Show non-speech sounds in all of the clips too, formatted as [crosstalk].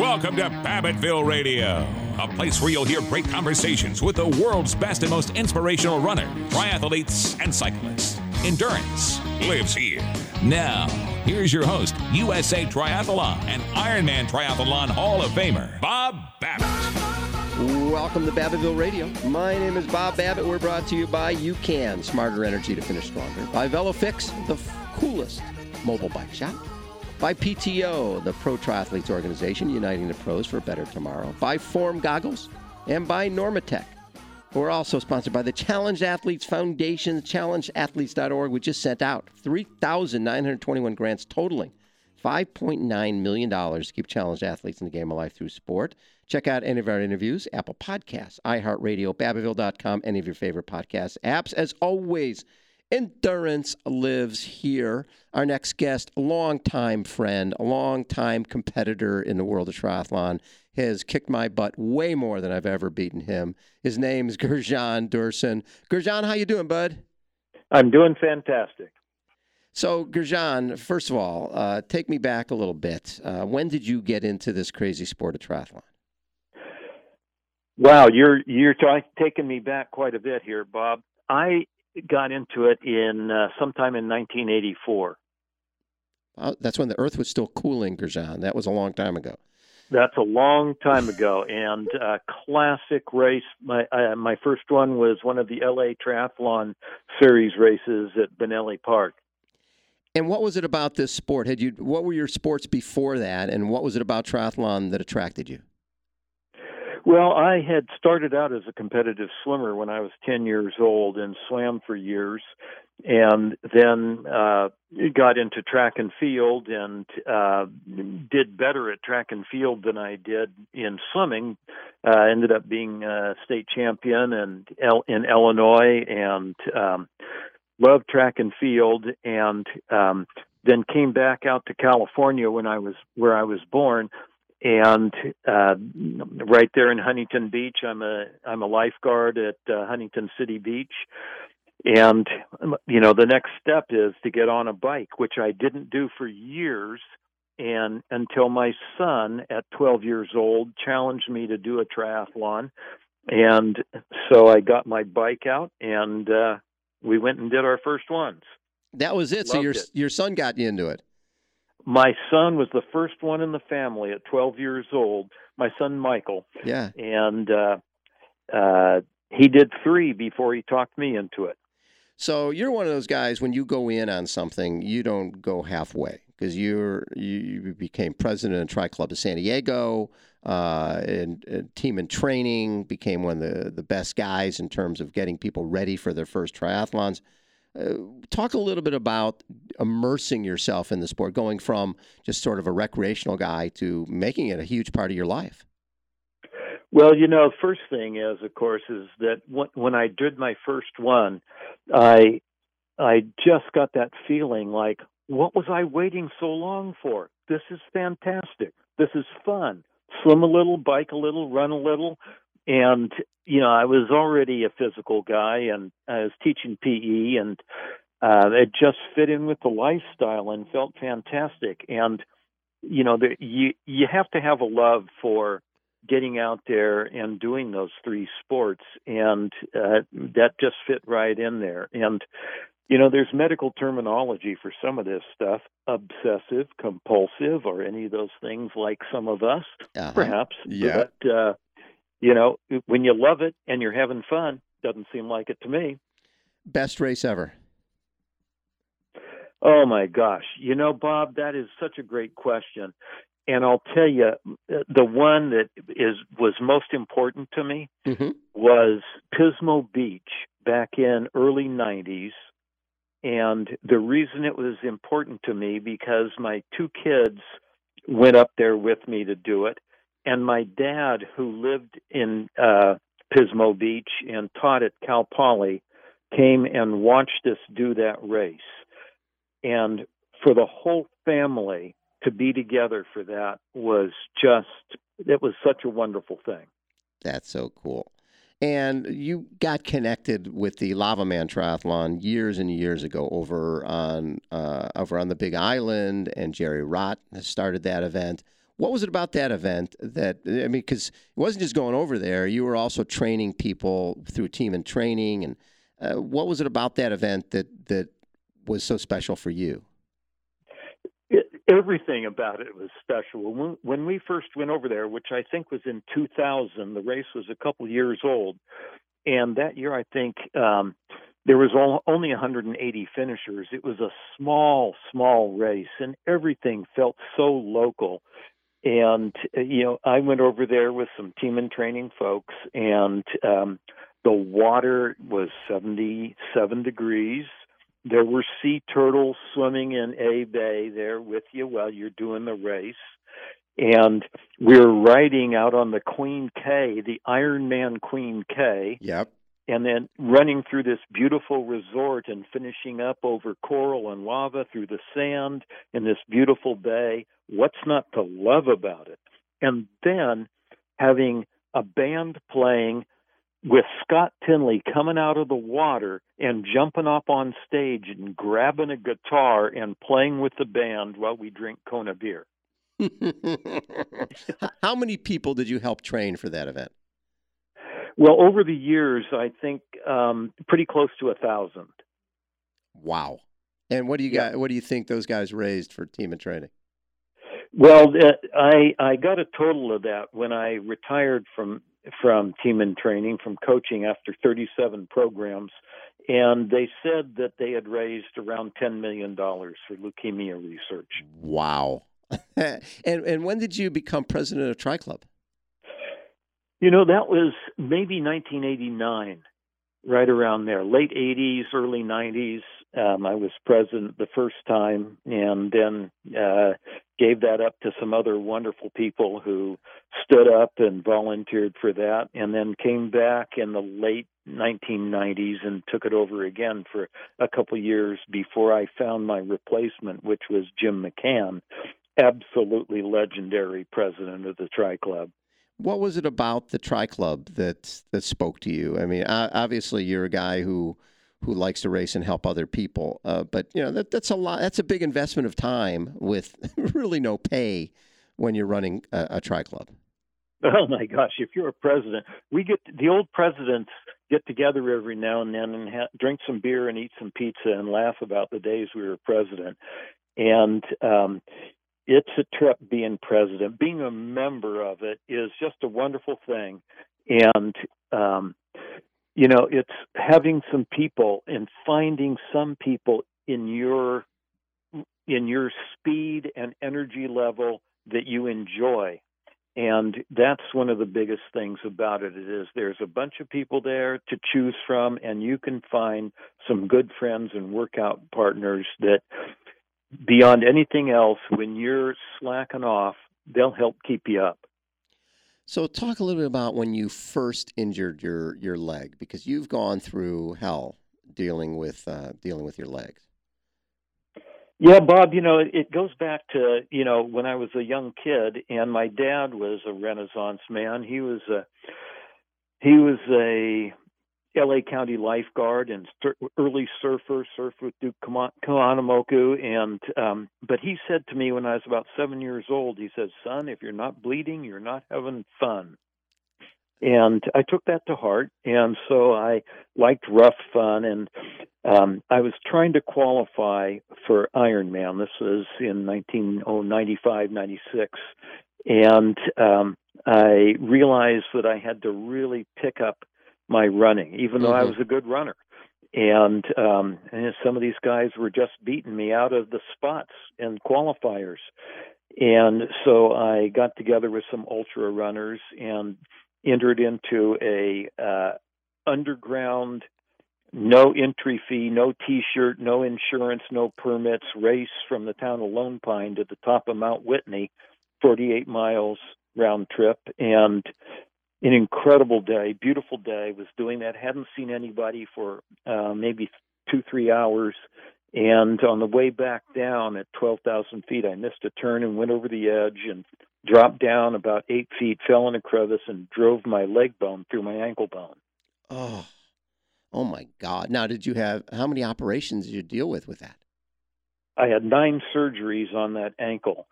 Welcome to Babbittville Radio, a place where you'll hear great conversations with the world's best and most inspirational runners, triathletes, and cyclists. Endurance lives here. Now, here's your host, USA Triathlon and Ironman Triathlon Hall of Famer, Bob Babbitt. Welcome to Babbittville Radio. My name is Bob Babbitt. We're brought to you by UCAN, Smarter Energy to Finish Stronger. By VeloFix, the coolest mobile bike shop. By PTO, the Pro Triathletes Organization, uniting the pros for a better tomorrow. By Form Goggles. And by Normatec. We're also sponsored by the Challenged Athletes Foundation, challengeathletes.org. We just sent out 3,921 grants totaling $5.9 million to keep challenged athletes in the game of life through sport. Check out any of our interviews, Apple Podcasts, iHeartRadio, Babbittville.com, any of your favorite podcast apps. As always, endurance lives here. Our next guest, a longtime friend, a longtime competitor in the world of triathlon, has kicked my butt way more than I've ever beaten him. His name is [laughs] Gurujan Dourson. Gurujan, how you doing, bud? I'm doing fantastic. So, Gurujan, first of all, uh, take me back a little bit. Uh, when did you get into this crazy sport of triathlon? Wow, you're you're t- taking me back quite a bit here, Bob. I got into it in uh, sometime in 1984. Well, that's when the Earth was still cooling, Gurujan. That was a long time ago. That's a long time ago, and uh, classic race. My uh, my first one was one of the LA Triathlon Series races at Bonelli Park. And what was it about this sport? Had you what were your sports before that, and what was it about triathlon that attracted you? Well, I had started out as a competitive swimmer when I was 10 years old and swam for years, and then uh, got into track and field and uh, did better at track and field than I did in swimming. Uh, ended up being a state champion and in Illinois and um, loved track and field and um, then came back out to California when I was where I was born and uh, right there in Huntington Beach, I'm a I'm a lifeguard at uh, Huntington City Beach, and you know the next step is to get on a bike, which I didn't do for years, and until my son at 12 years old challenged me to do a triathlon, and so I got my bike out and uh, we went and did our first ones. That was it. Loved so your it. your son got you into it. My son was the first one in the family at 12 years old my son michael Yeah. and uh uh he did three before he talked me into it So you're one of those guys when you go in on something, you don't go halfway because you're you, became president of Tri Club of San Diego, uh, and, and team in training, became one of the the best guys in terms of getting people ready for their first triathlons. Uh, talk a little bit about immersing yourself in the sport, going from just sort of a recreational guy to making it a huge part of your life. well you know first thing is of course is that when, i did my first one i i just got that feeling like what was i waiting so long for? This is fantastic. This is fun. Swim a little bike a little run a little. And you know i was already a physical guy and i was teaching pe and uh it just fit in with the lifestyle and felt fantastic and you know the, you you have to have a love for getting out there and doing those three sports and uh, that just fit right in there and you know there's medical terminology for some of this stuff obsessive compulsive or any of those things like some of us Uh-huh. perhaps Yeah. but uh you know when you love it and you're having fun doesn't seem like it to me Best race ever. Oh my gosh. You know bob that is such a great question. And i'll tell you the one that is was most important to me hmm was pismo beach back in early 90s and the reason it was important to me because my two kids went up there with me to do it. And my dad who lived in uh pismo beach and taught at cal poly came and watched us do that race and for the whole family to be together for that was just it was such a wonderful thing That's so cool. And you got connected with the LavaMan Triathlon years and years ago over on uh, over on the Big Island, and Jerry Rott started that event. What was it about that event that I mean? Because it wasn't just going over there; you were also training people through Team in Training. And uh, what was it about that event that that was so special for you? everything about it was special. When, when we first went over there, which I think was in 2000, the race was a couple years old, and that year I think um, there was only 180 finishers. It was a small, small race, and everything felt so local. And uh, you know, I went over there with some Team in Training folks, and um, the water was 77 degrees. There were sea turtles swimming in a bay there with you while you're doing the race. And we're riding out on the Queen K, the Ironman Queen K. Yep. And then running through this beautiful resort and finishing up over coral and lava through the sand in this beautiful bay. What's not to love about it? And then having a band playing with Scott Tinley coming out of the water and jumping up on stage and grabbing a guitar and playing with the band while we drink Kona beer. [laughs] How many people did you help train for that event? Well, over the years, I think um, pretty close to a thousand. Wow! And what do you yeah. got? What do you think those guys raised for Team in Training? Well, uh, I I got a total of that when I retired from from Team in Training from coaching after 37 programs and they said that they had raised around 10 million dollars for leukemia research. Wow. [laughs] And and when did you become president of tri club? You know that was maybe 1989 right around there late 80s early 90s um, I was president the first time, and then uh, gave that up to some other wonderful people who stood up and volunteered for that, and then came back in the late 1990s and took it over again for a couple years before I found my replacement, which was Jim McCann, absolutely legendary president of the Tri Club. What was it about the Tri Club that that spoke to you? I mean, obviously you're a guy who who likes to race and help other people. Uh, but you know that that's a lot. That's a big investment of time with [laughs] really no pay when you're running a, a tri club. Oh my gosh! If you're a president, we get the old presidents get together every now and then and ha- drink some beer and eat some pizza and laugh about the days we were president. And um, it's a trip being president. Being a member of it is just a wonderful thing. And um, you know it's having some people and finding some people in your in your speed and energy level that you enjoy and that's one of the biggest things about it. it is there's a bunch of people there to choose from and you can find some good friends and workout partners that beyond anything else when you're slacking off they'll help keep you up so talk a little bit about when you first injured your your leg because you've gone through hell dealing with uh, dealing with your legs. Yeah, Bob, you know, it goes back to, you know, when I was a young kid and my dad was a renaissance man. He was a he was a LA County lifeguard and early surfer, surfed with Duke Kahanamoku. And, um, but he said to me when I was about seven years old, he said, son, if you're not bleeding, you're not having fun. And I took that to heart. And so I liked rough fun. And um, I was trying to qualify for Ironman. This was in 1995, 96. And um, I realized that I had to really pick up my running, even though mm-hmm. I was a good runner. And, um, and some of these guys were just beating me out of the spots and qualifiers. And so I got together with some ultra runners and entered into a uh, underground, no entry fee, no T-shirt, no insurance, no permits race from the town of Lone Pine to the top of Mount Whitney, 48 miles round trip, and an incredible day, beautiful day. Was doing that, hadn't seen anybody for uh, maybe two, three hours. And on the way back down at 12,000 feet, I missed a turn and went over the edge and dropped down about eight feet, fell in a crevice, and drove my leg bone through my ankle bone. Oh, oh my God! Now, did you have how many operations did you deal with with that? I had nine surgeries on that ankle,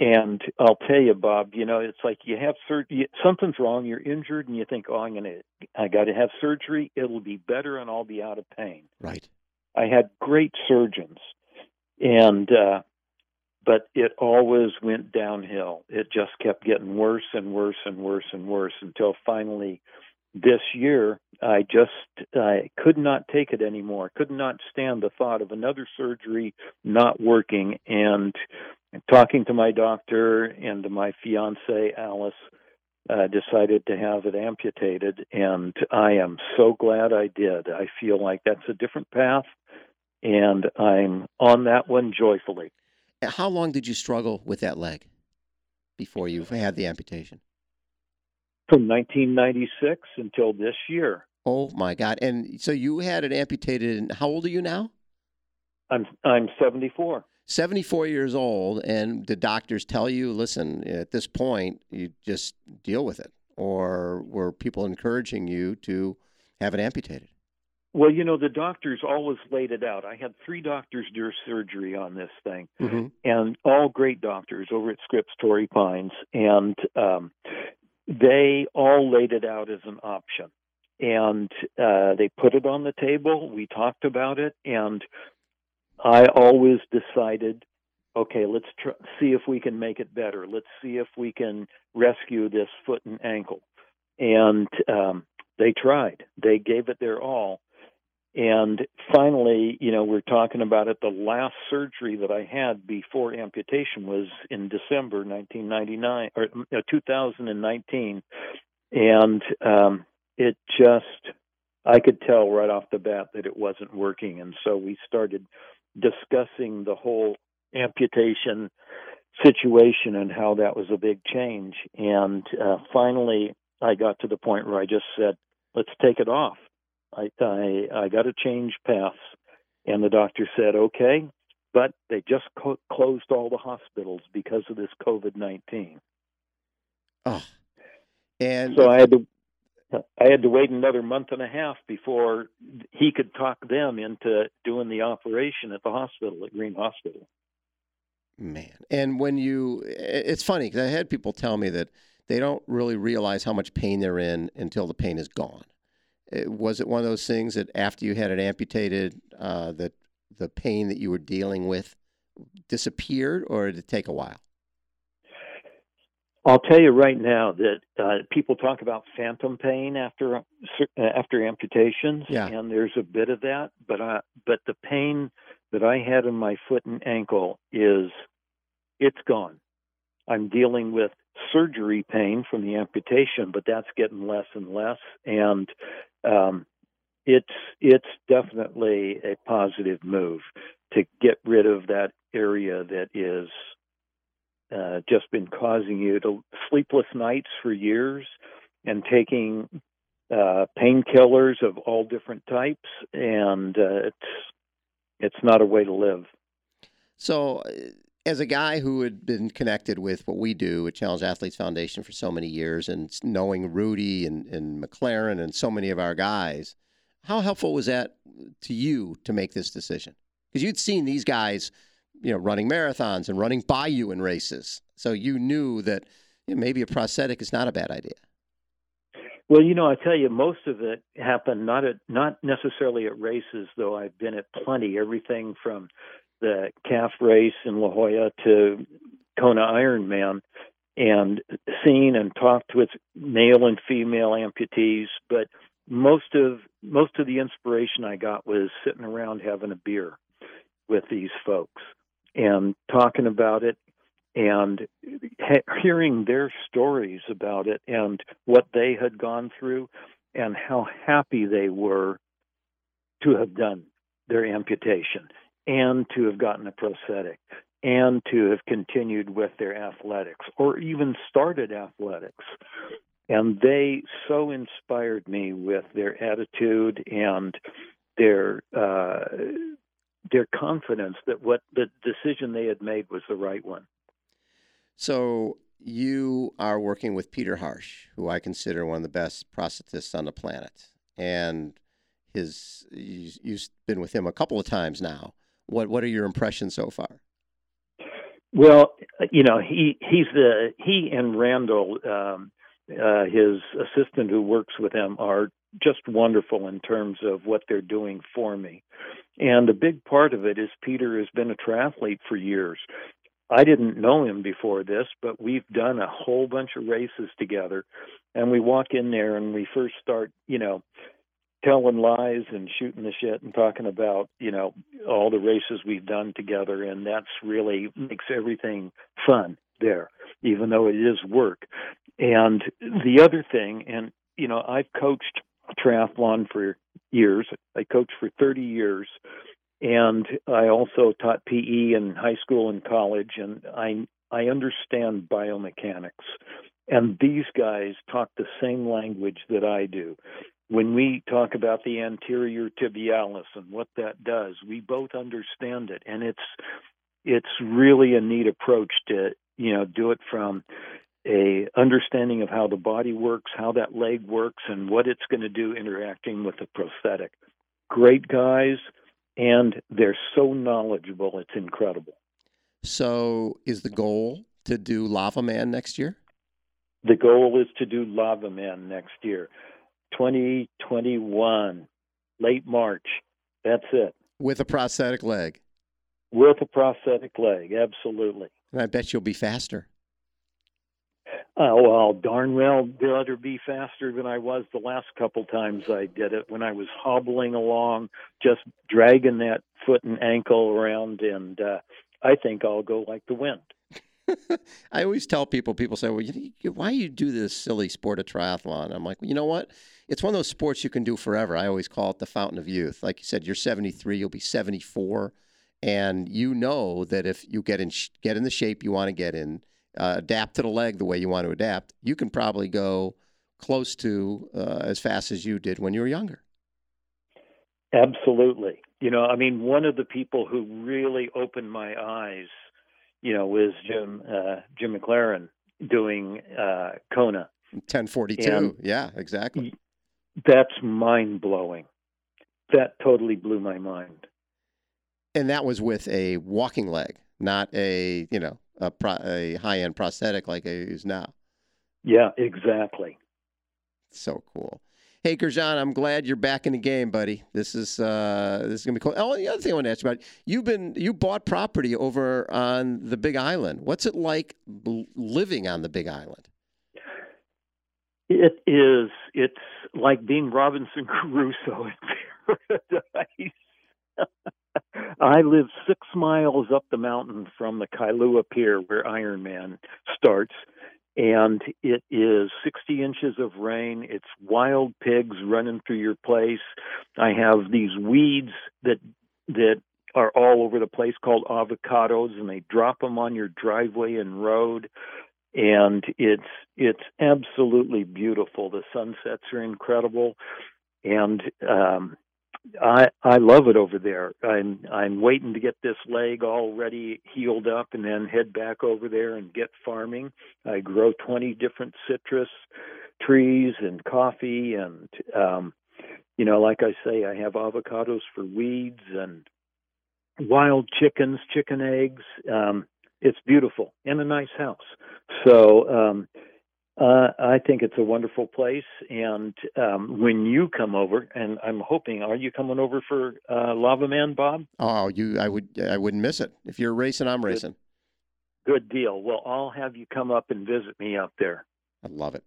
and I'll tell you, Bob, you know, it's like you have surgery, something's wrong, you're injured, and you think, oh, I'm going to, I got to have surgery. It'll be better, and I'll be out of pain. Right. I had great surgeons, and, uh, but it always went downhill. It just kept getting worse and worse and worse and worse until finally this year I just I could not take it anymore. Could not stand the thought of another surgery not working and talking to my doctor and to my fiance Alice uh, decided to have it amputated and I am so glad I did. I feel like that's a different path and I'm on that one joyfully. How long did you struggle with that leg before you had the amputation? from 1996 until this year. Oh my God! And so you had it amputated. And how old are you now? I'm I'm 74. 74 years old, and the doctors tell you, listen, at this point, you just deal with it, or were people encouraging you to have it amputated? Well, you know, the doctors always laid it out. I had three doctors do surgery on this thing, mm-hmm. and all great doctors over at Scripps Torrey Pines. And um, they all laid it out as an option and uh, they put it on the table we talked about it and i always decided okay let's tr- see if we can make it better. Let's see if we can rescue this foot and ankle. And um, they tried. They gave it their all. And finally, you know, we're talking about it. The last surgery that I had before amputation was in December 1999 or uh, 2019, and um, it just I could tell right off the bat that it wasn't working, and so we started discussing the whole amputation situation and how that was a big change. And uh, finally, I got to the point where I just said, "Let's take it off." I I, I got to change paths, and the doctor said, okay, but they just co- closed all the hospitals because of this COVID nineteen. Oh, and so I had to. I had to wait another month and a half before he could talk them into doing the operation at the hospital at Green Hospital. Man, and when you, it's funny because I had people tell me that they don't really realize how much pain they're in until the pain is gone. Uh, was it one of those things that after you had it amputated, uh, that the pain that you were dealing with disappeared, or did it take a while? I'll tell you right now that uh, people talk about phantom pain after uh, after amputations, yeah. and there's a bit of that. But uh, but the pain that I had in my foot and ankle is it's gone. I'm dealing with surgery pain from the amputation, but that's getting less and less. And um, it's it's definitely a positive move to get rid of that area that is uh, just been causing you to sleepless nights for years and taking uh, painkillers of all different types, and uh, it's it's not a way to live. So, as a guy who had been connected with what we do at Challenge Athletes Foundation for so many years and knowing Rudy and, and MacLaren and so many of our guys, how helpful was that to you to make this decision? Because you'd seen these guys, you know, running marathons and running by you in races. So you knew that you know, maybe a prosthetic is not a bad idea. Well, you know, I tell you, most of it happened not at not necessarily at races, though I've been at plenty. Everything from the CAF race in La Jolla to Kona Ironman and seen and talked with male and female amputees, but most of most of the inspiration I got was sitting around having a beer with these folks and talking about it and he- hearing their stories about it and what they had gone through and how happy they were to have done their amputation and to have gotten a prosthetic and to have continued with their athletics or even started athletics. And they so inspired me with their attitude and their uh, their confidence that what the decision they had made was the right one. So you are working with Peter Harsch, who I consider one of the best prosthetists on the planet, and his you've been with him a couple of times now. What what are your impressions so far? Well, you know, he he's the he and Randall, um, uh, his assistant who works with him, are just wonderful in terms of what they're doing for me. And a big part of it is Peter has been a triathlete for years. I didn't know him before this, but we've done a whole bunch of races together. And we walk in there and we first start, you know, telling lies and shooting the shit and talking about you know all the races we've done together and that's really makes everything fun there even though it is work and the other thing and you know i've coached triathlon for years. I coached for 30 years and i also taught pe in high school and college and i i understand biomechanics. And these guys talk the same language that i do. When we talk about the anterior tibialis and what that does, we both understand it, and it's it's really a neat approach to you know do it from a understanding of how the body works, how that leg works, and what it's going to do interacting with the prosthetic. Great guys, and they're so knowledgeable; it's incredible. So, is the goal to do LavaMan next year? The goal is to do LavaMan next year. 2021, late March. That's it. With a prosthetic leg. With a prosthetic leg, absolutely. And I bet you'll be faster. Uh, well, darn well, better be faster than I was the last couple times I did it when I was hobbling along, just dragging that foot and ankle around, and uh, I think I'll go like the wind. [laughs] I always tell people, people say, well, you, you, why you do this silly sport of triathlon? I'm like, well, you know what? it's one of those sports you can do forever. I always call it the fountain of youth. Like you said, you're 73, you'll be 74, and you know that if you get in get in the shape you want to get in, uh, adapt to the leg the way you want to adapt, you can probably go close to uh, as fast as you did when you were younger. Absolutely. You know, I mean, one of the people who really opened my eyes, you know, was Jim uh, Jim MacLaren doing uh, Kona. 1042. And yeah, exactly that's mind blowing. That totally blew my mind. And that was with a walking leg, not a you know a, pro, a high end prosthetic like I use now. Yeah, exactly. So cool. Hey, Gurujan, I'm glad you're back in the game, buddy. This is uh, this is gonna be cool. Oh, the other thing I want to ask you about you've been you bought property over on the Big Island. What's it like living on the Big Island? It is. It's like being Robinson [laughs] Crusoe in paradise. [laughs] I live six miles up the mountain from the Kailua Pier where Iron Man starts, and it is 60 inches of rain. It's wild pigs running through your place. I have these weeds that that are all over the place called avocados, and they drop them on your driveway and road and it's it's absolutely beautiful. The sunsets are incredible, and um, I I love it over there. I'm I'm waiting to get this leg already healed up, and then head back over there and get farming. I grow 20 different citrus trees and coffee, and um, you know, like I say, I have avocados for weeds and wild chickens, chicken eggs. Um, it's beautiful and a nice house. So um, uh, I think it's a wonderful place. And um, when you come over, and I'm hoping, are you coming over for uh, LavaMan, Bob? Oh, you, I would, I wouldn't miss it. If you're racing, I'm racing. Good, Good deal. Well, I'll have you come up and visit me out there. I love it.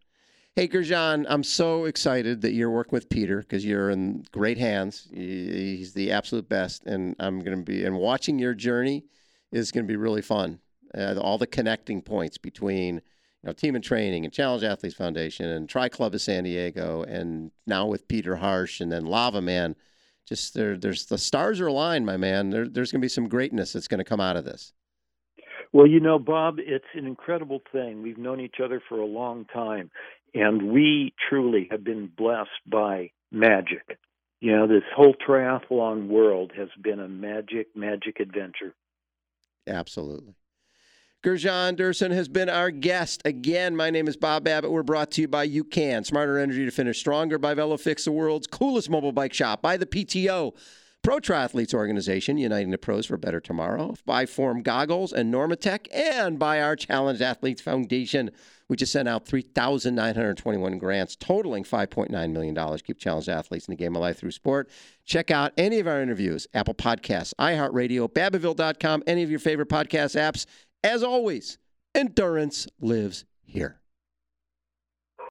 Hey, Gurujan, I'm so excited that you're working with Peter because you're in great hands. He's the absolute best, and I'm going to be and watching your journey is going to be really fun uh, all the connecting points between know Team in Training and Challenge Athletes Foundation and Tri Club of San Diego, and now with Peter Harsch and then LavaMan. Just there, there's the stars are aligned, my man. There, there's going to be some greatness that's going to come out of this. Well, you know, Bob, it's an incredible thing. We've known each other for a long time, and we truly have been blessed by magic. You know, this whole triathlon world has been a magic, magic adventure. Absolutely. Gurujan Dourson has been our guest. Again, my name is Bob Babbitt. We're brought to you by UCAN, Smarter Energy to Finish Stronger, by VeloFix, the world's coolest mobile bike shop, by the PTO, Pro Triathletes Organization, uniting the pros for a better tomorrow, by Form Goggles and Normatec, and by our Challenge Athletes Foundation. We just sent out 3,921 grants totaling $5.9 million. Keep challenged athletes in the game of life through sport. Check out any of our interviews Apple Podcasts, iHeartRadio, Babbittville.com, any of your favorite podcast apps. As always, endurance lives here.